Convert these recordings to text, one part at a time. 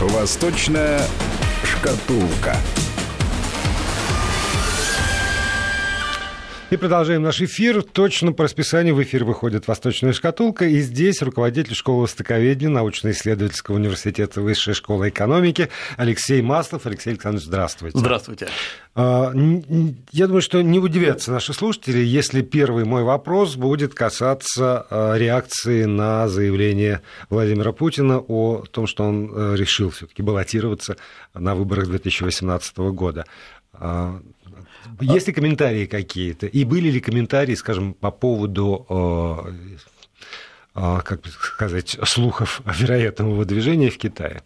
Восточная шкатулка. И продолжаем наш эфир. Точно по расписанию в эфир выходит «Восточная шкатулка». И здесь руководитель школы востоковедения научно-исследовательского университета Высшей школы экономики Алексей Маслов. Алексей Александрович, здравствуйте. Здравствуйте. А, я думаю, что не удивятся наши слушатели, если первый мой вопрос будет касаться а, реакции на заявление Владимира Путина о том, что он э, решил все-таки баллотироваться на выборах 2018 года. А, есть ли комментарии какие-то? И были ли комментарии, скажем, по поводу э, э, как сказать, слухов о вероятном выдвижении в Китае?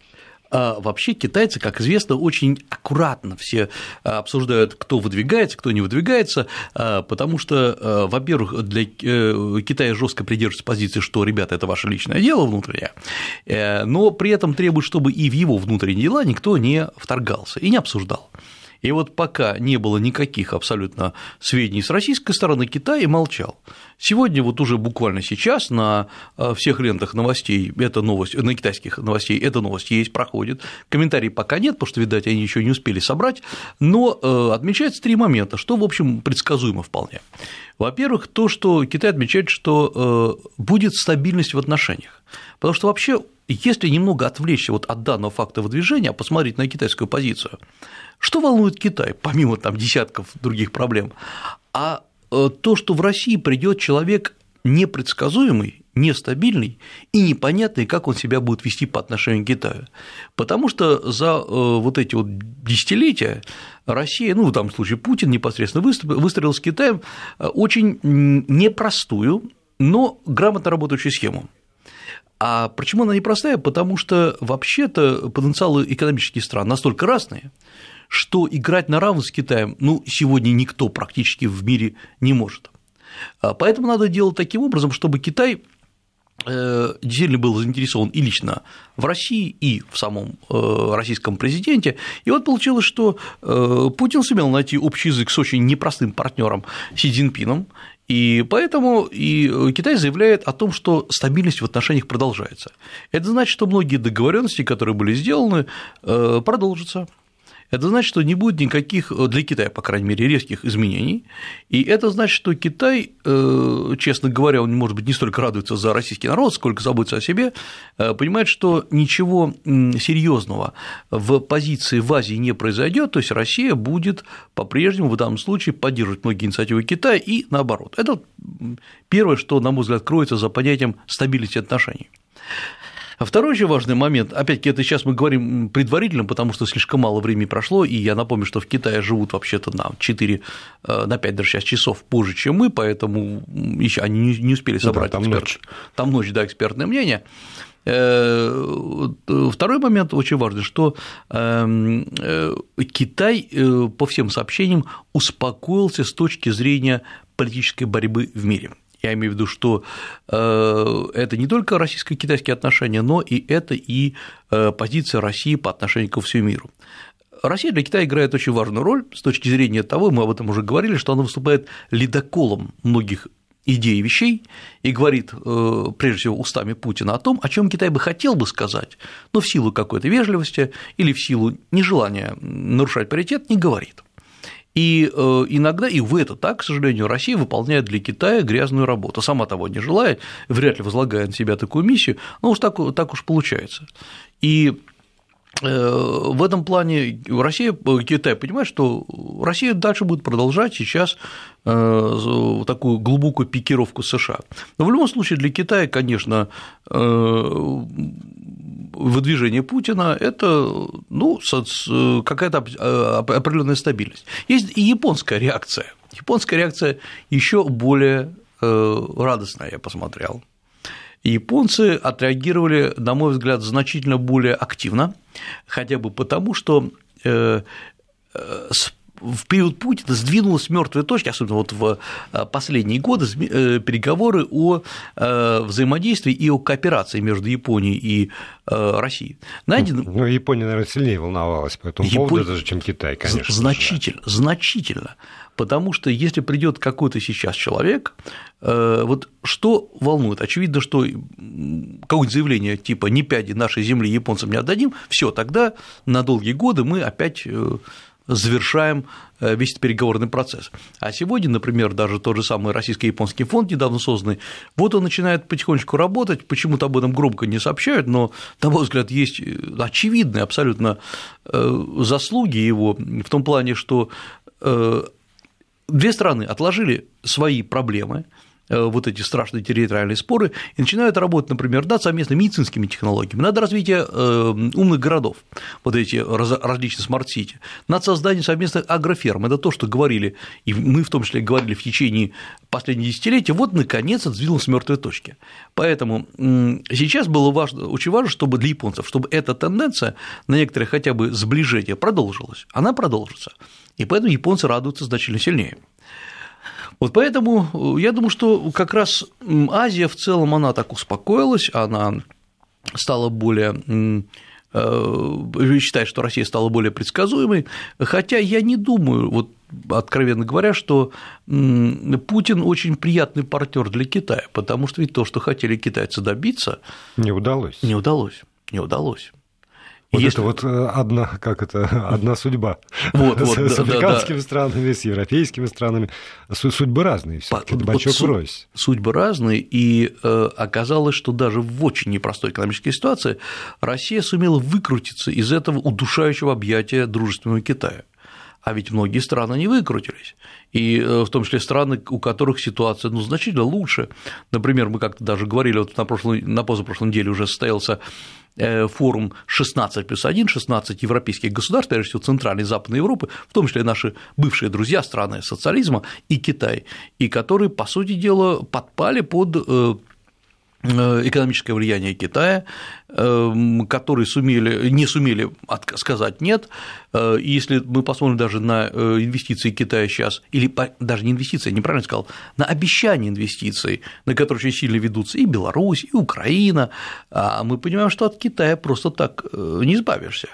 А вообще китайцы, как известно, очень аккуратно все обсуждают, кто выдвигается, кто не выдвигается, потому что, во-первых, для э, Китая жестко придерживается позиции, что, ребята, это ваше личное дело внутреннее, э, но при этом требует, чтобы и в его внутренние дела никто не вторгался и не обсуждал. И вот пока не было никаких абсолютно сведений с российской стороны, Китай молчал. Сегодня, вот уже буквально сейчас на э, всех лентах новостей, эта новость, на китайских новостей эта новость есть, проходит. Комментариев пока нет, потому что, видать, они еще не успели собрать, но э, отмечается три момента, что, в общем, предсказуемо вполне. Во-первых, то, что Китай отмечает, что э, будет стабильность в отношениях. Потому что вообще, если немного отвлечься вот от данного факта выдвижения, а посмотреть на китайскую позицию, что волнует Китай, помимо там десятков других проблем? А э, то, что в России придет человек непредсказуемый, нестабильный и непонятный, как он себя будет вести по отношению к Китаю. Потому что за э, вот эти вот десятилетия Россия, ну, в данном случае Путин непосредственно выстроил с Китаем э, очень непростую, но грамотно работающую схему. А почему она непростая? Потому что вообще-то потенциалы экономических стран настолько разные, что играть на равных с Китаем, ну, сегодня никто практически в мире не может. А поэтому надо делать таким образом, чтобы Китай э, действительно был заинтересован и лично в России, и в самом э, российском президенте. И вот получилось, что э, Путин сумел найти общий язык с очень непростым партнером Си Цзиньпином, и поэтому и Китай заявляет о том, что стабильность в отношениях продолжается. Это значит, что многие договоренности, которые были сделаны, продолжатся это значит, что не будет никаких, э, для Китая, по крайней мере, резких изменений, и это значит, что Китай, э, честно говоря, он, может быть, не столько радуется за российский народ, сколько заботится о себе, э, понимает, что ничего серьезного в позиции в Азии не произойдет, то есть Россия будет по-прежнему в данном случае поддерживать многие инициативы Китая и наоборот. Это первое, что, на мой взгляд, кроется за понятием стабильности отношений. А второй очень важный момент, опять-таки, это сейчас мы говорим предварительно, потому что слишком мало времени прошло, и я напомню, что в Китае живут вообще-то на 4, э, на 5 даже сейчас часов позже, чем мы, поэтому еще они не успели собрать да, там эксперт... ночь. Там ночь, да, экспертное мнение. Э, второй момент очень важный, что эм, э, Китай по всем сообщениям успокоился с точки зрения политической борьбы в мире. Я имею в виду, что э, это не только российско-китайские отношения, но и это и э, позиция России по отношению ко всему миру. Россия для Китая играет очень важную роль с точки зрения того, мы об этом уже говорили, что она выступает ледоколом многих идей и вещей и говорит, э, прежде всего, устами Путина о том, о чем Китай бы хотел бы сказать, но в силу какой-то вежливости или в силу нежелания нарушать паритет не говорит. И э, иногда, и в это так, к сожалению, Россия выполняет для Китая грязную работу, сама того не желает, вряд ли возлагая на себя такую миссию, но уж так, так уж получается. И э, в этом плане Россия, Китай понимает, что Россия дальше будет продолжать сейчас э, такую глубокую пикировку США. Но в любом случае для Китая, конечно, выдвижение Путина – это ну, какая-то э, определенная стабильность. Есть и японская реакция. Японская реакция еще более э, радостная, я посмотрел. Японцы отреагировали, на мой взгляд, значительно более активно, хотя бы потому, что э, в период Путина сдвинулась с мертвой точки, особенно вот в последние годы, переговоры о взаимодействии и о кооперации между Японией и Россией. Найден... Ну, Япония, наверное, сильнее волновалась по этому Япон... поводу, даже, чем Китай, конечно. Значительно, да. значительно. Потому что если придет какой-то сейчас человек, э, вот что волнует? Очевидно, что какое-нибудь заявление типа «не пяди нашей земли японцам не отдадим», все, тогда на долгие годы мы опять э, завершаем э, весь переговорный процесс. А сегодня, например, даже тот же самый российско-японский фонд, недавно созданный, вот он начинает потихонечку работать, почему-то об этом громко не сообщают, но, на мой взгляд, есть очевидные абсолютно заслуги его в том плане, что две страны отложили свои проблемы, э, вот эти страшные территориальные споры, и начинают работать, например, над совместными медицинскими технологиями, над развитием э, умных городов, вот эти различные smart city, над созданием совместных агроферм. Это то, что говорили, и мы в том числе говорили в течение последних десятилетий, вот наконец это сдвинулось с мертвой точки. Поэтому сейчас было важно, очень важно, чтобы для японцев, чтобы эта тенденция на некоторое хотя бы сближение продолжилась. Она продолжится. И поэтому японцы радуются значительно сильнее. Вот поэтому я думаю, что как раз Азия в целом, она так успокоилась, она стала более э, считает, что Россия стала более предсказуемой, хотя я не думаю, вот откровенно говоря, что Путин очень приятный партнер для Китая, потому что ведь то, что хотели китайцы добиться, не удалось. Не удалось, не удалось. Вот Если... это вот э, одна, как это, одна судьба. Вот, вот, с, да, африканскими да, странами, с европейскими странами. Судьбы разные, все таки вот бачок врозь. Судьбы разные, и э, оказалось, что даже в очень непростой экономической ситуации Россия сумела выкрутиться из этого удушающего объятия дружественного Китая. А ведь многие страны не выкрутились. И э, в том числе страны, у которых ситуация ну, значительно лучше. Например, мы как-то даже говорили, вот на, прошлой, на позапрошлой неделе уже состоялся Э, форум 16 плюс 1, 16 европейских государств, прежде всего Центральной и Западной Европы, в том числе наши бывшие друзья, страны социализма и Китай, и которые, по сути дела, подпали под э, экономическое влияние Китая, эм, которые сумели, не сумели сказать «нет». Э, и если мы посмотрим даже на э, инвестиции Китая сейчас, или даже не инвестиции, неправильно сказал, на обещания инвестиций, на которые очень сильно ведутся и Беларусь, и Украина, а мы понимаем, что от Китая просто так не избавишься.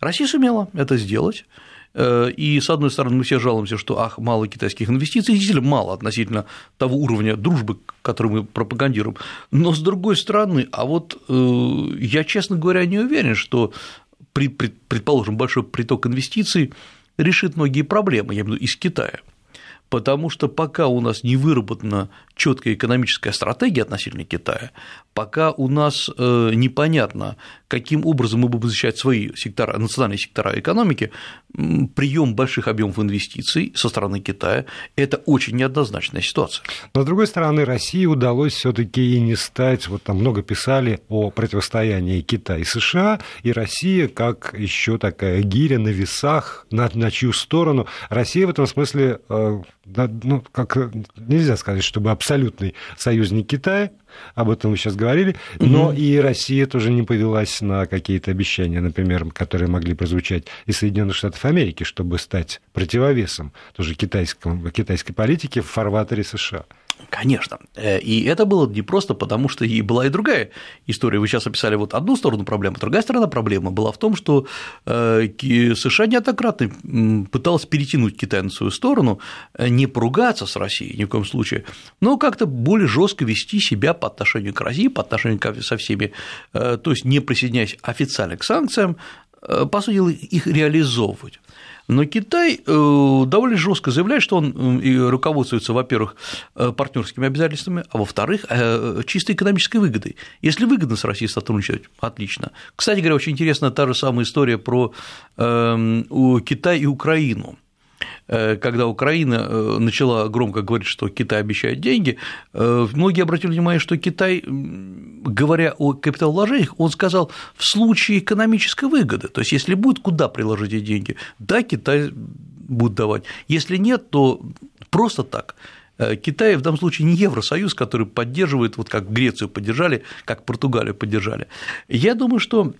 Россия сумела это сделать, Э, и, с одной стороны, мы все жалуемся, что ах, мало китайских инвестиций, действительно мало относительно того уровня дружбы, который мы пропагандируем. Но, с другой стороны, а вот э, я, честно говоря, не уверен, что, предположим, большой приток инвестиций решит многие проблемы, я имею в виду из Китая потому что пока у нас не выработана четкая экономическая стратегия относительно Китая, пока у нас э, непонятно, каким образом мы будем защищать свои сектора, национальные сектора экономики, прием больших объемов инвестиций со стороны Китая – это очень неоднозначная ситуация. Но, с другой стороны, России удалось все таки и не стать, вот там много писали о противостоянии Китая и США, и Россия как еще такая гиря на весах, на, на чью сторону. Россия в этом смысле, э, ну, как нельзя сказать, чтобы абсолютный союзник Китая, об этом вы сейчас говорили, но и Россия тоже не повелась на какие-то обещания, например, которые могли прозвучать из Соединенных Штатов Америки, чтобы стать противовесом тоже китайскому, китайской политике в фарватере США. Конечно. Э, и это было не просто потому, что и была и другая история. Вы сейчас описали вот одну сторону проблемы, другая сторона проблемы была в том, что э, США неоднократно пыталась перетянуть Китай на свою сторону, э, не поругаться с Россией ни в коем случае, но как-то более жестко вести себя по отношению к России, по отношению со всеми, то есть не присоединяясь официально к санкциям, по сути, их реализовывать. Но Китай э, довольно жестко заявляет, что он руководствуется, во-первых, э, партнерскими обязательствами, а во-вторых, э, чисто экономической выгодой. Если выгодно с Россией сотрудничать, отлично. Кстати говоря, очень интересна та же самая история про эм, Китай и Украину. Э, когда Украина э, начала громко говорить, что Китай обещает деньги, э, многие обратили внимание, что Китай, говоря о капиталовложениях, он сказал в случае экономической выгоды, то есть если будет куда приложить эти деньги, да, Китай будет давать, если нет, то просто так. Китай в данном случае не Евросоюз, который поддерживает, вот как Грецию поддержали, как Португалию поддержали. Я думаю, что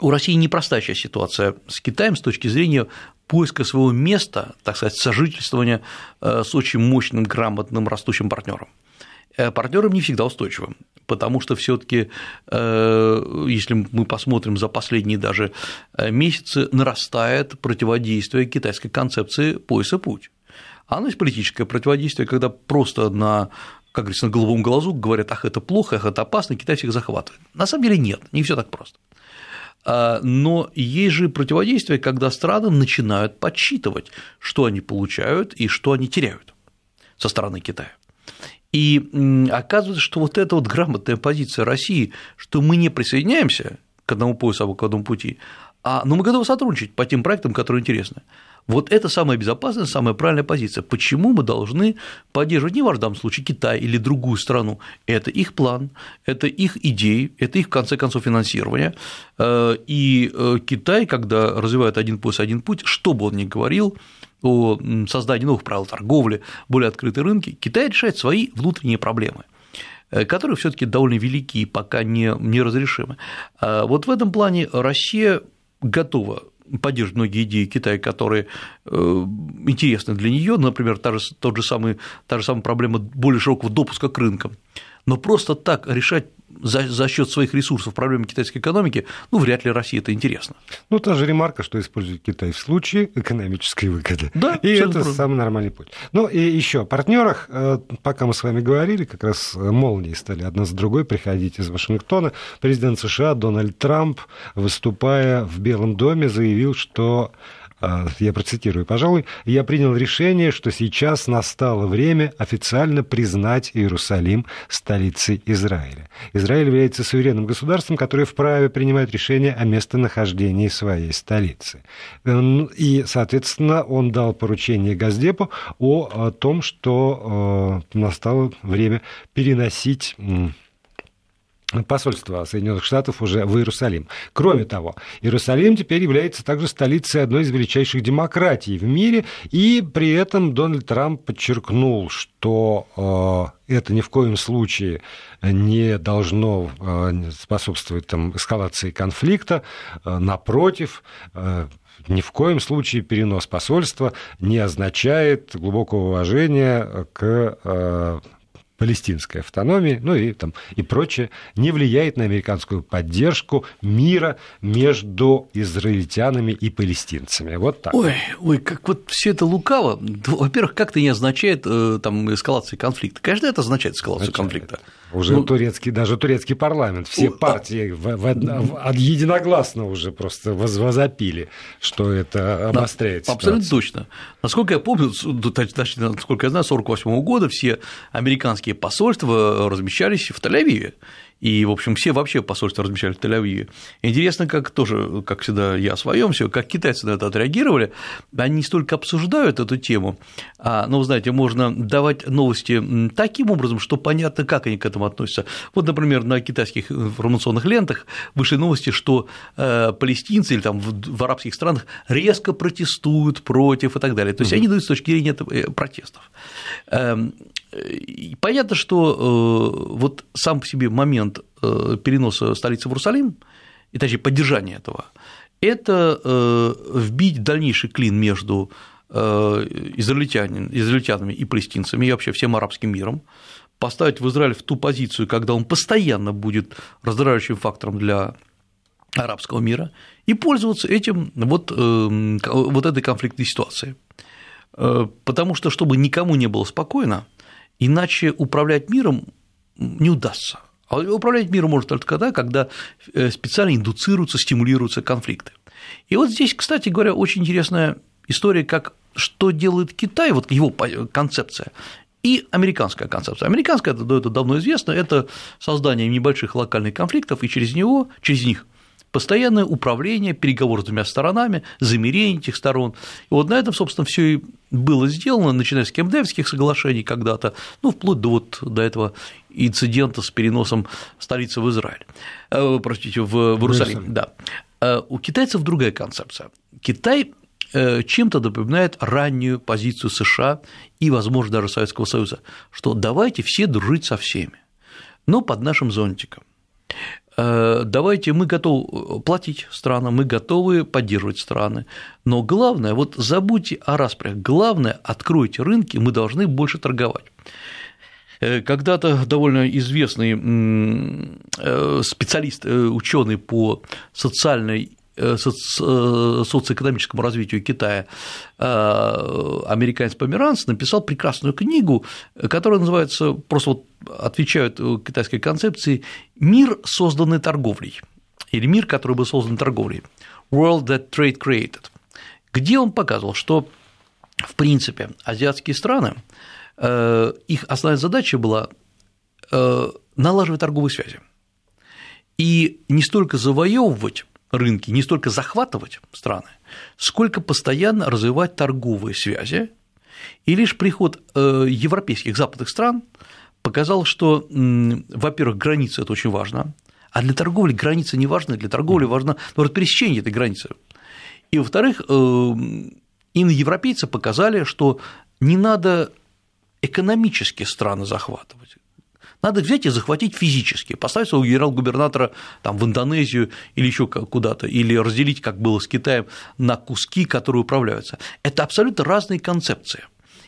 у России непростая сейчас ситуация с Китаем с точки зрения поиска своего места, так сказать, сожительствования э, с очень мощным, грамотным, растущим партнером. Э, партнером не всегда устойчивым, потому что все-таки, э, если мы посмотрим за последние даже месяцы, нарастает противодействие китайской концепции пояса путь. Оно есть политическое противодействие, когда просто на как говорится, на головом глазу говорят, ах, это плохо, ах, это опасно, Китай всех захватывает. На самом деле нет, не все так просто. А, но есть же противодействие, когда страны начинают подсчитывать, что они получают и что они теряют со стороны Китая. И оказывается, что вот эта вот грамотная позиция России, что мы не присоединяемся к одному поясу, а к одному пути, а, но мы готовы сотрудничать по тем проектам, которые интересны. Вот это самая безопасная, самая правильная позиция. Почему мы должны поддерживать, не в данном случае, Китай или другую страну? Это их план, это их идеи, это их, в конце концов, финансирование. Э, и э, Китай, когда развивает один пояс, один путь, что бы он ни говорил, о создании новых правил торговли, более открытой рынки, Китай решает свои внутренние проблемы э, которые все таки довольно велики и пока не, неразрешимы. Вот в этом плане Россия готова поддерживает многие идеи Китая, которые э, интересны для нее, например, та же, тот же самый, та же самая проблема более широкого допуска к рынкам. Но просто так решать за, за счет своих ресурсов проблемы китайской экономики, ну, вряд ли России это интересно. Ну, та же ремарка, что использует Китай в случае экономической выгоды. Да, и это правильно. самый нормальный путь. Ну, и еще о партнерах. Э, пока мы с вами говорили, как раз молнии стали одна за другой приходить из Вашингтона. Президент США Дональд Трамп, выступая в Белом доме, заявил, что я процитирую, пожалуй, я принял решение, что сейчас настало время официально признать Иерусалим столицей Израиля. Израиль является суверенным государством, которое вправе принимать решения о местонахождении своей столицы. И, соответственно, он дал поручение Газдепу о том, что э, настало время переносить посольство Соединенных Штатов уже в Иерусалим. Кроме того, Иерусалим теперь является также столицей одной из величайших демократий в мире, и при этом Дональд Трамп подчеркнул, что э, это ни в коем случае не должно э, способствовать там, эскалации конфликта, э, напротив, ни в коем случае перенос посольства не означает глубокого уважения к палестинской автономии, ну и, там, и прочее, не влияет на американскую поддержку мира между израильтянами и палестинцами. Вот так. Ой, ой, как вот все это лукаво. Во-первых, как это не означает э, там, эскалации конфликта? Конечно, это означает эскалацию означает. конфликта. Уже ну, турецкий, даже турецкий парламент, все ну, партии в, в, в, единогласно уже просто возопили, что это обостряет да, Абсолютно точно. Насколько я помню, насколько я знаю, 1948 года все американские посольства размещались в Тель-Авиве. И, в общем, все вообще посольства размещали в Тель-Авиве. Интересно, как тоже, как всегда, я о своем все, как китайцы на это отреагировали. Они не столько обсуждают эту тему, а, ну, знаете, можно давать новости таким образом, что понятно, как они к этому относятся. Вот, например, на китайских информационных лентах вышли новости, что э, палестинцы или там в арабских странах резко протестуют против и так далее. То есть они дают с точки зрения э, протестов. Эм, понятно, что э, вот сам по себе момент э, переноса столицы в Иерусалим, и точнее поддержания этого, это э, вбить дальнейший клин между израильтянами и палестинцами, и вообще всем арабским миром, поставить в Израиль в ту позицию, когда он постоянно будет раздражающим фактором для арабского мира, и пользоваться этим вот, вот этой конфликтной ситуацией. Потому что, чтобы никому не было спокойно, Иначе управлять миром не удастся. А управлять миром можно только тогда, когда э, специально индуцируются, стимулируются конфликты. И вот здесь, кстати говоря, очень интересная история, как что делает Китай, вот его концепция, и американская концепция. Американская, это, это давно известно, это создание небольших локальных конфликтов, и через него, через них постоянное управление, переговоры с двумя сторонами, замерение этих сторон. И вот на этом, собственно, все и было сделано, начиная с кемдевских соглашений когда-то, ну, вплоть до, вот, до этого инцидента с переносом столицы в Израиль, э, простите, в, в Иерусалим. Да. Э, у китайцев другая концепция. Китай э, чем-то напоминает раннюю позицию США и, возможно, даже Советского Союза, что давайте все дружить со всеми, но под нашим зонтиком. Э, давайте мы готовы платить странам, мы готовы поддерживать страны, но главное, вот забудьте о распрях, главное, откройте рынки, мы должны больше торговать. Э, когда-то довольно известный э, специалист, ученый по социальной социоэкономическому развитию Китая американец Померанц написал прекрасную книгу, которая называется, просто вот отвечают китайской концепции «Мир, созданный торговлей» или «Мир, который был создан торговлей» «World that Trade Created», где он показывал, что в принципе азиатские страны, э, их основная задача была э, налаживать торговые связи и не столько завоевывать рынки, не столько захватывать страны, сколько постоянно развивать торговые связи, и лишь приход э, европейских западных стран показал, что, во-первых, границы – это очень важно, а для торговли граница не важна, для торговли важно наоборот, пересечение этой границы. И, во-вторых, э, именно европейцы показали, что не надо экономически страны захватывать. Надо взять и захватить физически, поставить своего генерал-губернатора там, в Индонезию или еще куда-то, или разделить, как было с Китаем, на куски, которые управляются. Это абсолютно разные концепции.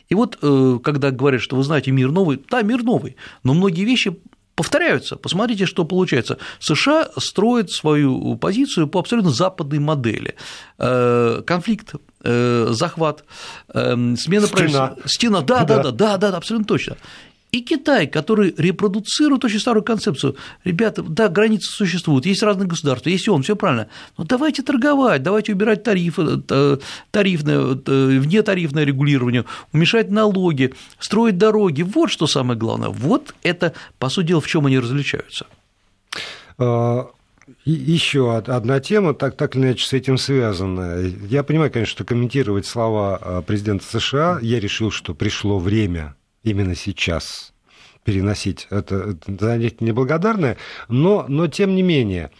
И вот э, когда говорят, что вы знаете, мир новый, да, мир новый, но многие вещи повторяются. Посмотрите, что получается. США строят свою позицию по абсолютно западной модели. Э, конфликт, э, захват, смена Стена. Стена, да, да, да, да, да, абсолютно точно. И Китай, который репродуцирует очень старую концепцию. Ребята, да, границы существуют, есть разные государства, есть он, все правильно. Но давайте торговать, давайте убирать тарифы, э, тарифное, э, внетарифное регулирование, уменьшать налоги, строить дороги. Вот что самое главное. Вот это, по сути дела, в чем они различаются. А, еще одна тема, так, так или иначе с этим связанная. Я понимаю, конечно, что комментировать слова а, президента США, я решил, что пришло время именно сейчас переносить это занятие неблагодарное, но, но тем не менее,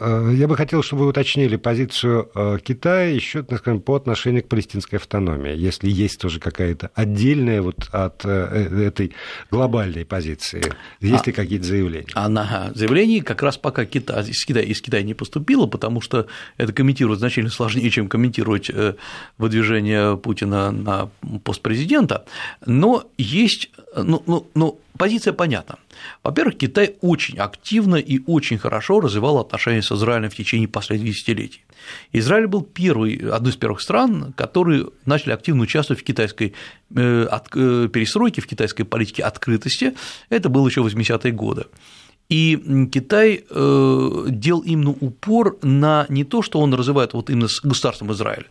я бы хотел, чтобы вы уточнили позицию э, Китая еще, так скажем, по отношению к палестинской автономии, если есть тоже какая-то отдельная вот от э, этой глобальной позиции. Есть а, ли какие-то заявления? Она заявлений как раз пока Китай, из, Китая, из Китая не поступило, потому что это комментировать значительно сложнее, чем комментировать выдвижение Путина на пост президента, но есть, ну, ну, ну позиция понятна. Во-первых, Китай очень активно и очень хорошо развивал отношения с Израилем в течение последних десятилетий. Израиль был первый, одной из первых стран, которые начали активно участвовать в китайской э, э, перестройке, в китайской политике открытости. Это было еще в 80-е годы. И Китай э, делал именно упор на не то, что он развивает вот именно с государством Израиль,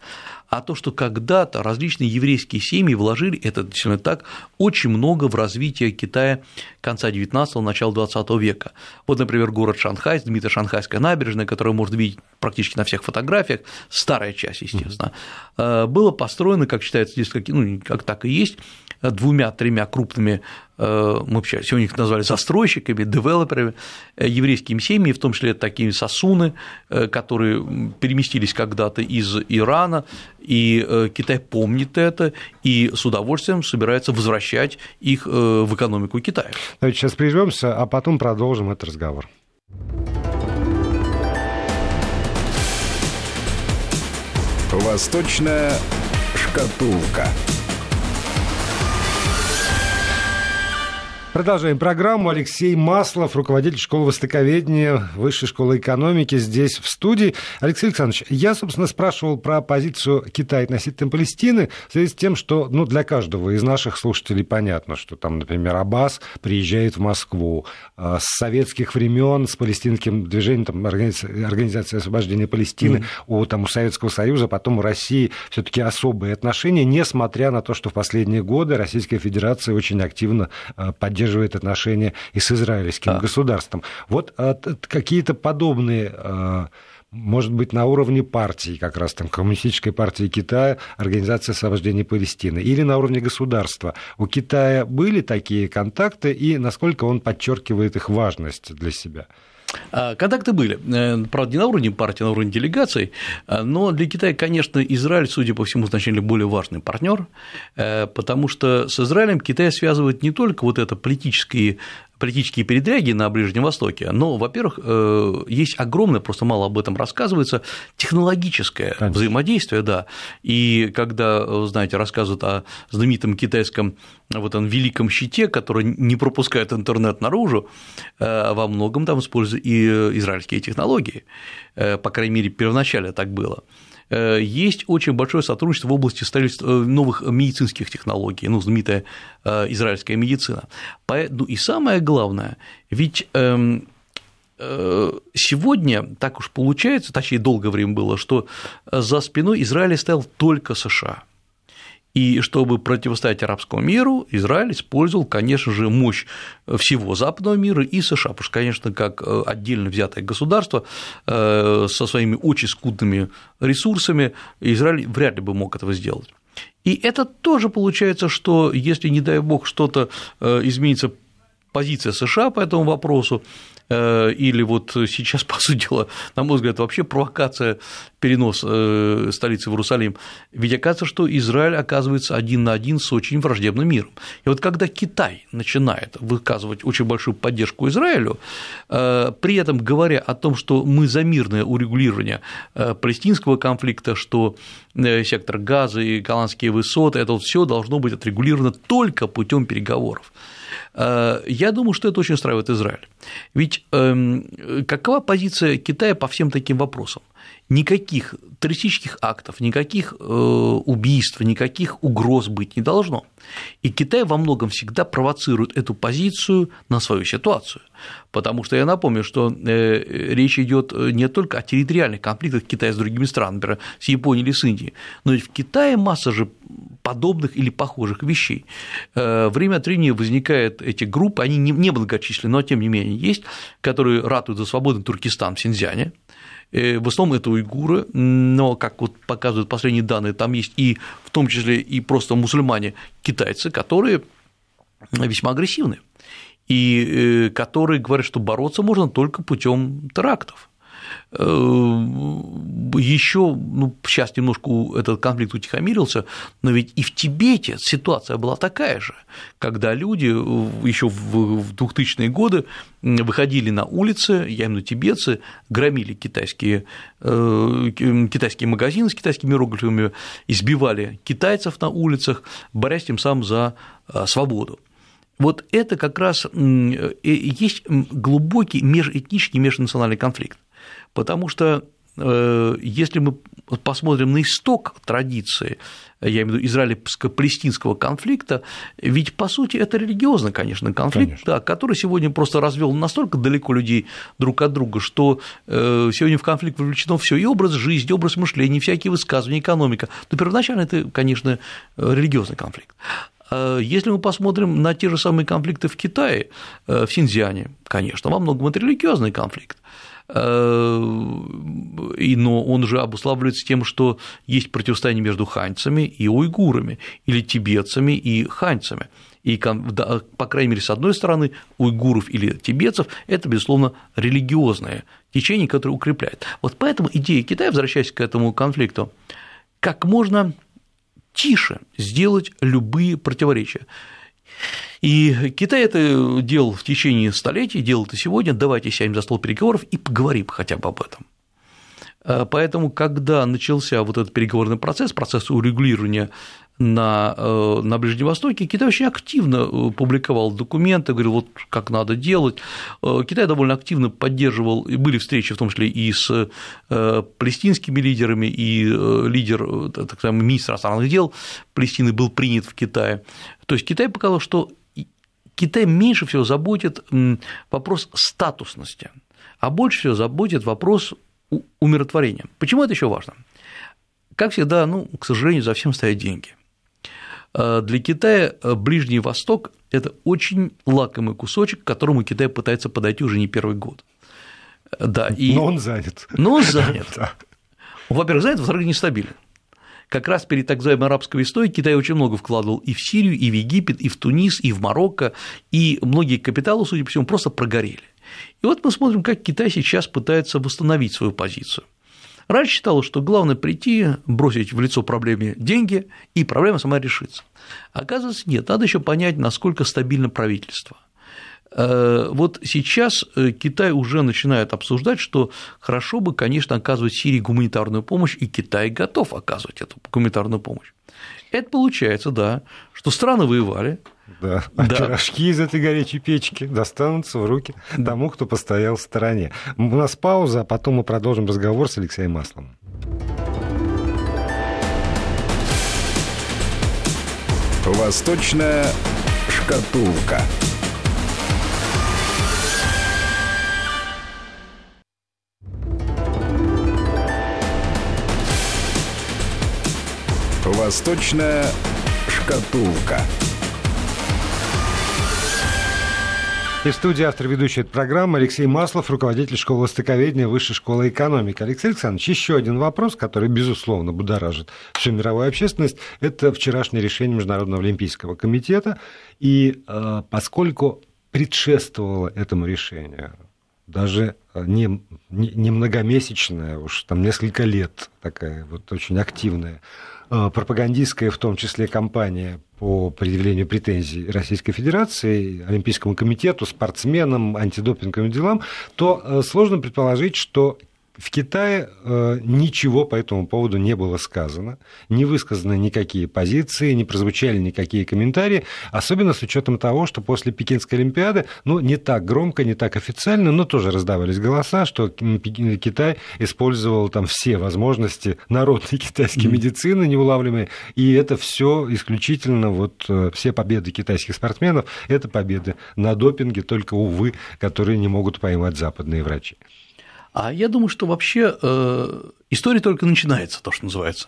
а то, что когда-то различные еврейские семьи вложили, это действительно так, очень много в развитие Китая конца XIX – начала XX века. Вот, например, город Шанхай, знаменитая Шанхайская набережная, которую можно видеть практически на всех фотографиях, старая часть, естественно, э, было построено, как считается здесь, ну, как так и есть, двумя-тремя крупными, э, мы вообще сегодня их назвали застройщиками, девелоперами, э, еврейскими семьями, в том числе такие сосуны, э, которые переместились когда-то из Ирана, и Китай помнит это и с удовольствием собирается возвращать их в экономику Китая. Давайте сейчас прервемся, а потом продолжим этот разговор. Восточная шкатулка. Продолжаем программу. Алексей Маслов, руководитель школы востоковедения Высшей школы экономики, здесь в студии. Алексей Александрович, я, собственно, спрашивал про позицию Китая относительно Палестины в связи с тем, что ну, для каждого из наших слушателей понятно, что там, например, Аббас приезжает в Москву. А с советских времен с палестинским движением, там, организация, освобождения Палестины, mm. у, там, у Советского Союза, потом у России все таки особые отношения, несмотря на то, что в последние годы Российская Федерация очень активно а, поддерживает поддерживает отношения и с израильским а. государством. Вот а, какие-то подобные а, может быть, на уровне партии, как раз там Коммунистической партии Китая, Организация освобождения Палестины, или на уровне государства. У Китая были такие контакты, и насколько он подчеркивает их важность для себя? А, контакты были, э, правда, не на уровне партии, а на уровне делегаций, а, но для Китая, конечно, Израиль, судя по всему, значительно более важный партнер, э, потому что с Израилем Китай связывает не только вот это политические политические передряги на Ближнем Востоке, но, во-первых, э, есть огромное, просто мало об этом рассказывается, технологическое Конечно. взаимодействие, да, и когда, знаете, рассказывают о знаменитом китайском вот он великом щите, который не пропускает интернет наружу, э, во многом там используют и израильские технологии, по крайней мере, первоначально так было. Э, есть очень большое сотрудничество в области строительства э, новых медицинских технологий, ну, знаменитая э, израильская медицина. Ну и самое главное, ведь эм, сегодня так уж получается, точнее, долгое время было, что за спиной Израиля стоял только США – и чтобы противостоять арабскому миру, Израиль использовал, конечно же, мощь всего западного мира и США, потому что, конечно, как э, отдельно взятое государство э, со своими очень скудными ресурсами, Израиль вряд ли бы мог этого сделать. И это тоже получается, что если, не дай бог, что-то э, изменится позиция США по этому вопросу, Э, или вот сейчас, по сути дела, на мой взгляд, вообще провокация перенос э, столицы в Иерусалим, ведь оказывается, что Израиль оказывается один на один с очень враждебным миром. И вот когда Китай начинает выказывать очень большую поддержку Израилю, э, при этом говоря о том, что мы за мирное урегулирование палестинского конфликта, что сектор газа и голландские высоты, это вот все должно быть отрегулировано только путем переговоров. Э, я думаю, что это очень устраивает Израиль. Ведь эм, какова позиция Китая по всем таким вопросам? Никаких террористических актов, никаких э, убийств, никаких угроз быть не должно. И Китай во многом всегда провоцирует эту позицию на свою ситуацию. Потому что я напомню, что э, речь идет не только о территориальных конфликтах Китая с другими странами, например, с Японией или с Индией, но и в Китае масса же подобных или похожих вещей. Э, время от времени возникают эти группы, они не многочисленны, но тем не менее есть, которые ратуют за свободный Туркестан в Синьцзяне, э, в основном это уйгуры, но, как вот показывают последние данные, там есть и в том числе и просто мусульмане, китайцы, которые весьма агрессивны, и э, которые говорят, что бороться можно только путем терактов. Э, еще, ну, сейчас немножко этот конфликт утихомирился, но ведь и в Тибете ситуация была такая же, когда люди еще в 2000-е годы выходили на улицы, я имею тибетцы, громили китайские, э, китайские магазины с китайскими иероглифами, избивали китайцев на улицах, борясь тем самым за э, свободу. Вот это как раз есть глубокий межэтнический, межнациональный конфликт. Потому что э, если мы посмотрим на исток традиции, я имею в виду израильско-палестинского конфликта, ведь по сути это религиозный, конечно, конфликт, конечно. Да, который сегодня просто развел настолько далеко людей друг от друга, что э, сегодня в конфликт вовлечено все и образ жизни, и образ мышления, и всякие высказывания, экономика. Но первоначально это, конечно, религиозный конфликт. А если мы посмотрим на те же самые конфликты в Китае, э, в Синьцзяне, конечно, во многом это религиозный конфликт. Э, и, но он же обуславливается тем, что есть противостояние между ханьцами и уйгурами, или тибетцами и ханьцами. И, по крайней мере, с одной стороны, уйгуров или тибетцев – это, безусловно, религиозное течение, которое укрепляет. Вот поэтому идея Китая, возвращаясь к этому конфликту, как можно тише сделать любые противоречия. И Китай это делал в течение столетий, делал это сегодня, давайте сядем за стол переговоров и поговорим хотя бы об этом. Э, поэтому, когда начался вот этот переговорный процесс, процесс урегулирования на, э, на Ближнем Востоке, Китай очень активно э, публиковал документы, говорил, вот как надо делать. Китай довольно активно поддерживал, и были встречи в том числе и с палестинскими лидерами, и лидер, так называемый министр иностранных дел Палестины был принят в Китае. То есть Китай показал, что Китай меньше всего заботит вопрос статусности, а больше всего заботит вопрос умиротворения. Почему это еще важно? Как всегда, ну, к сожалению, за всем стоят деньги. А, для Китая а, Ближний Восток – это очень лакомый кусочек, к которому Китай пытается подойти уже не первый год. Да, и... Но он занят. Но он занят. Во-первых, занят, во-вторых, нестабилен как раз перед так называемой арабской весной Китай очень много вкладывал и в Сирию, и в Египет, и в Тунис, и в Марокко, и многие капиталы, судя по всему, просто прогорели. И вот мы смотрим, как Китай сейчас пытается восстановить свою позицию. Раньше считалось, что главное прийти, бросить в лицо проблеме деньги, и проблема сама решится. Оказывается, нет, надо еще понять, насколько стабильно правительство. Э, вот сейчас э, Китай уже начинает обсуждать, что хорошо бы, конечно, оказывать Сирии гуманитарную помощь, и Китай готов оказывать эту гуманитарную помощь. Это получается, да, что страны воевали, да. А да. пирожки из этой горячей печки достанутся в руки тому, кто постоял в стороне. У нас пауза, а потом мы продолжим разговор с Алексеем Маслом. Восточная шкатулка. Восточная шкатулка. И в студии автор ведущей этой программы Алексей Маслов, руководитель школы востоковедения Высшей школы экономики. Алексей Александрович, еще один вопрос, который, безусловно, будоражит всю мировую общественность, это вчерашнее решение Международного олимпийского комитета. И э, поскольку предшествовало этому решению даже не, не, не многомесячная, уж там несколько лет такая вот очень активная Э, пропагандистская, в том числе, кампания по предъявлению претензий Российской Федерации, Олимпийскому комитету, спортсменам, антидопинговым делам, то э, сложно предположить, что в Китае э, ничего по этому поводу не было сказано, не высказаны никакие позиции, не прозвучали никакие комментарии, особенно с учетом того, что после Пекинской Олимпиады, ну, не так громко, не так официально, но тоже раздавались голоса, что Китай использовал там все возможности народной китайской медицины неулавливаемые, и это все исключительно вот э, все победы китайских спортсменов, это победы на допинге, только, увы, которые не могут поймать западные врачи. А я думаю, что вообще э, история только начинается, то, что называется.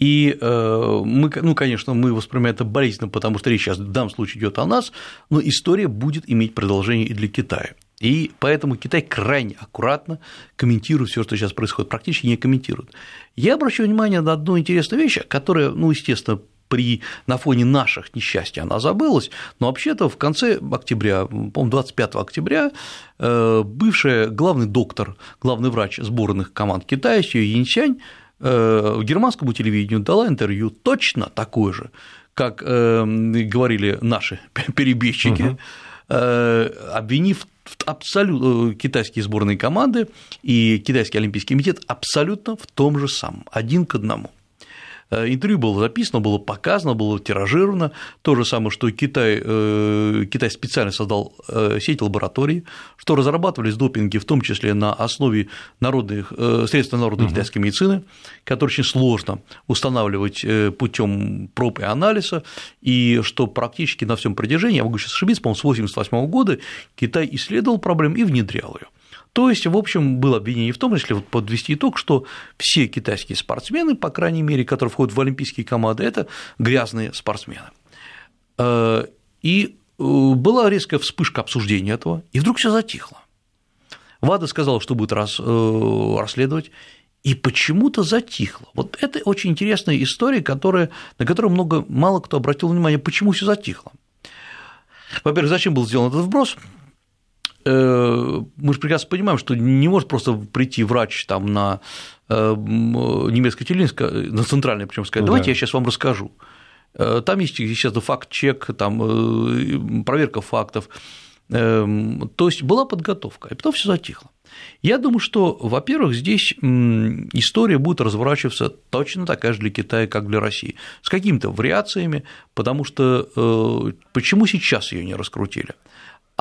И э, мы, ну, конечно, мы воспринимаем это болезненно, потому что речь сейчас в данном случае идет о нас, но история будет иметь продолжение и для Китая. И поэтому Китай крайне аккуратно комментирует все, что сейчас происходит, практически не комментирует. Я обращаю внимание на одну интересную вещь, которая, ну, естественно, при, на фоне наших несчастий она забылась, но вообще-то в конце октября, по-моему, 25 октября, э, бывший главный доктор, главный врач сборных команд Китая Сью э, германскому телевидению дала интервью точно такое же, как э, говорили наши перебежчики, угу. обвинив абсолютно китайские сборные команды и китайский олимпийский комитет абсолютно в том же самом, один к одному. Э, интервью было записано, было показано, было тиражировано. То же самое, что Китай, э, Китай специально создал э, сеть лабораторий, что разрабатывались допинги, в том числе на основе народных, средств народной угу. китайской медицины, которые очень сложно устанавливать путем проб и анализа, и что практически на всем протяжении, я могу сейчас ошибиться, по-моему, с 1988 года Китай исследовал проблему и внедрял ее. То есть, в общем, было обвинение в том, если вот подвести итог, что все китайские спортсмены, по крайней мере, которые входят в олимпийские команды, это грязные спортсмены. Э, и э, была резкая вспышка обсуждения этого, и вдруг все затихло. ВАДА сказала, что будет э, расследовать, и почему-то затихло. Вот это очень интересная история, которая, на которую много, мало кто обратил внимание, почему все затихло. Во-первых, зачем был сделан этот вброс? Э, мы же прекрасно понимаем, что не может просто прийти врач там на э, немецкое телевидение, на центральное, причем сказать, давайте да. я сейчас вам расскажу. Э, там есть, естественно, факт-чек, там проверка фактов. Эм, то есть была подготовка, и потом все затихло. Я думаю, что, во-первых, здесь история будет разворачиваться точно такая же для Китая, как для России, с какими-то вариациями, потому что почему сейчас ее не раскрутили?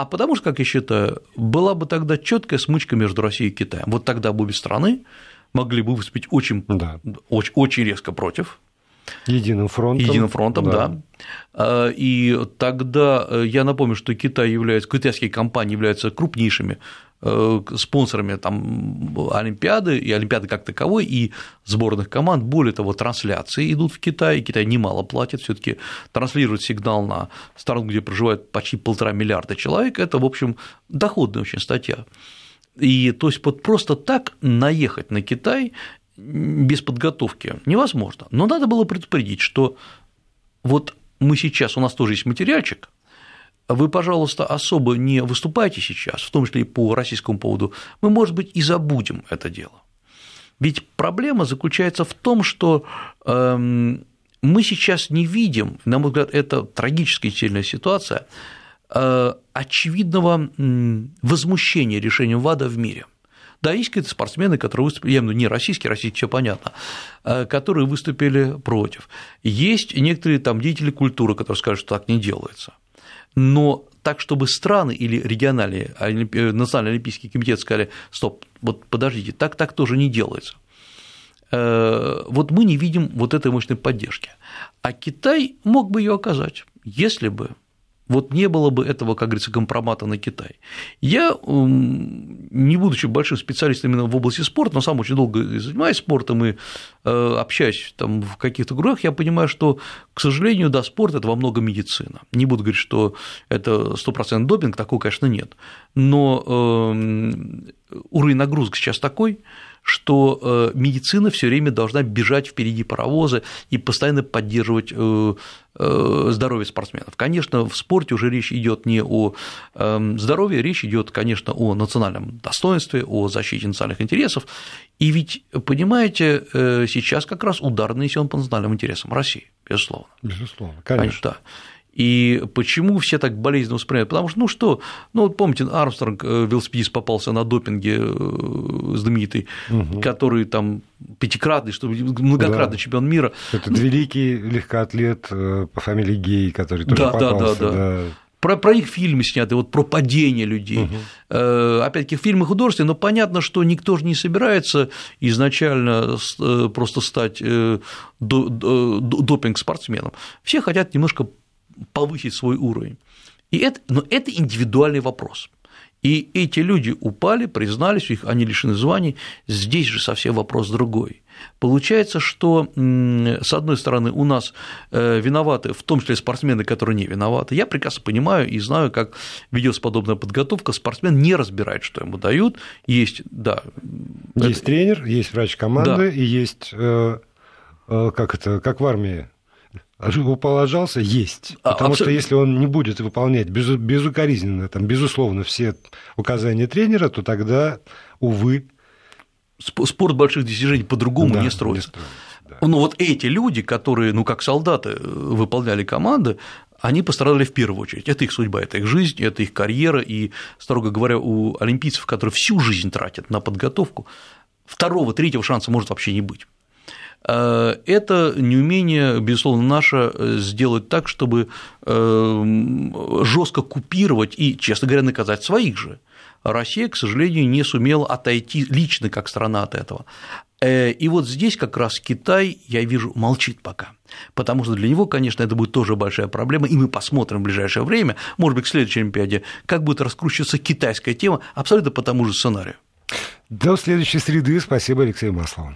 А потому что, как я считаю, была бы тогда четкая смычка между Россией и Китаем. Вот тогда бы обе страны могли бы выступить очень, да. очень, очень резко против. Единым фронтом. Единым фронтом, да. да. А, и тогда э, я напомню, что Китай является, китайские компании являются крупнейшими Э, спонсорами там, Олимпиады и Олимпиады как таковой, и сборных команд. Более того, трансляции идут в Китай, и Китай немало платит, все таки транслирует сигнал на страну, где проживает почти полтора миллиарда человек, это, в общем, доходная очень статья. И то есть вот просто так наехать на Китай без подготовки невозможно. Но надо было предупредить, что вот мы сейчас, у нас тоже есть материальчик, вы, пожалуйста, особо не выступайте сейчас, в том числе и по российскому поводу, мы, может быть, и забудем это дело. Ведь проблема заключается в том, что эм, мы сейчас не видим, на мой взгляд, это трагическая сильная ситуация, очевидного возмущения решением ВАДА в мире. Да, есть какие-то спортсмены, которые выступили, я имею в виду не российские, российские все понятно, которые выступили против. Есть некоторые там деятели культуры, которые скажут, что так не делается. Но так, чтобы страны или региональные, э, национальный олимпийский комитет сказали, стоп, вот подождите, так, так тоже не делается. Э, вот мы не видим вот этой мощной поддержки. А Китай мог бы ее оказать, если бы вот не было бы этого, как говорится, компромата на Китай. Я, не будучи большим специалистом именно в области спорта, но сам очень долго занимаюсь спортом и э, общаюсь там в каких-то кругах, я понимаю, что, к сожалению, да, спорт – это во многом медицина. Не буду говорить, что это 100% допинг, такого, конечно, нет. Но эм, уровень нагрузок сейчас такой, что э, медицина все время должна бежать впереди паровоза и постоянно поддерживать э, э, здоровье спортсменов. Конечно, в спорте уже речь идет не о эм, здоровье, речь идет, конечно, о национальном достоинстве, о защите национальных интересов. И ведь, понимаете, сейчас как раз удар нанесен по национальным интересам России, безусловно. Безусловно, конечно. конечно да. И почему все так болезненно воспринимают? Потому что, ну что, ну вот помните, Армстронг, э, велосипедист, попался на допинге э, знаменитый, угу. который там пятикратный, что многократный да. чемпион мира. Это великий легкоатлет э, по фамилии Гей, который тоже да, попался. Да, да, да. да. Про, про их фильмы сняты, вот про падение людей. Угу. Опять-таки, фильмы художественные, но понятно, что никто же не собирается изначально просто стать допинг-спортсменом. Все хотят немножко повысить свой уровень. И это, но это индивидуальный вопрос. И эти люди упали, признались, их, они лишены званий. Здесь же совсем вопрос другой. Получается, что, с одной стороны, у нас э, виноваты, в том числе спортсмены, которые не виноваты. Я прекрасно понимаю и знаю, как ведется подобная подготовка. Спортсмен не разбирает, что ему дают. Есть, да. Есть это... тренер, есть врач команды, да. и есть, э, э, как это, как в армии, положался есть. А, Потому абсолютно. что если он не будет выполнять без, безукоризненно, там, безусловно, все указания тренера, то тогда, увы. Спорт больших достижений по-другому да, не строится. Не строится да. Ну вот эти люди, которые, ну как солдаты, э, выполняли команды, они пострадали в первую очередь. Это их судьба, это их жизнь, это их карьера. И, строго говоря, у олимпийцев, которые всю жизнь тратят на подготовку, второго, третьего шанса может вообще не быть. Э, это неумение, безусловно, наше э, сделать так, чтобы э, жестко купировать и, честно говоря, наказать своих же. Россия, к сожалению, не сумела отойти лично как страна от этого. И вот здесь как раз Китай, я вижу, молчит пока. Потому что для него, конечно, это будет тоже большая проблема, и мы посмотрим в ближайшее время, может быть, к следующей Олимпиаде, как будет раскручиваться китайская тема абсолютно по тому же сценарию. До следующей среды. Спасибо, Алексей Маслов.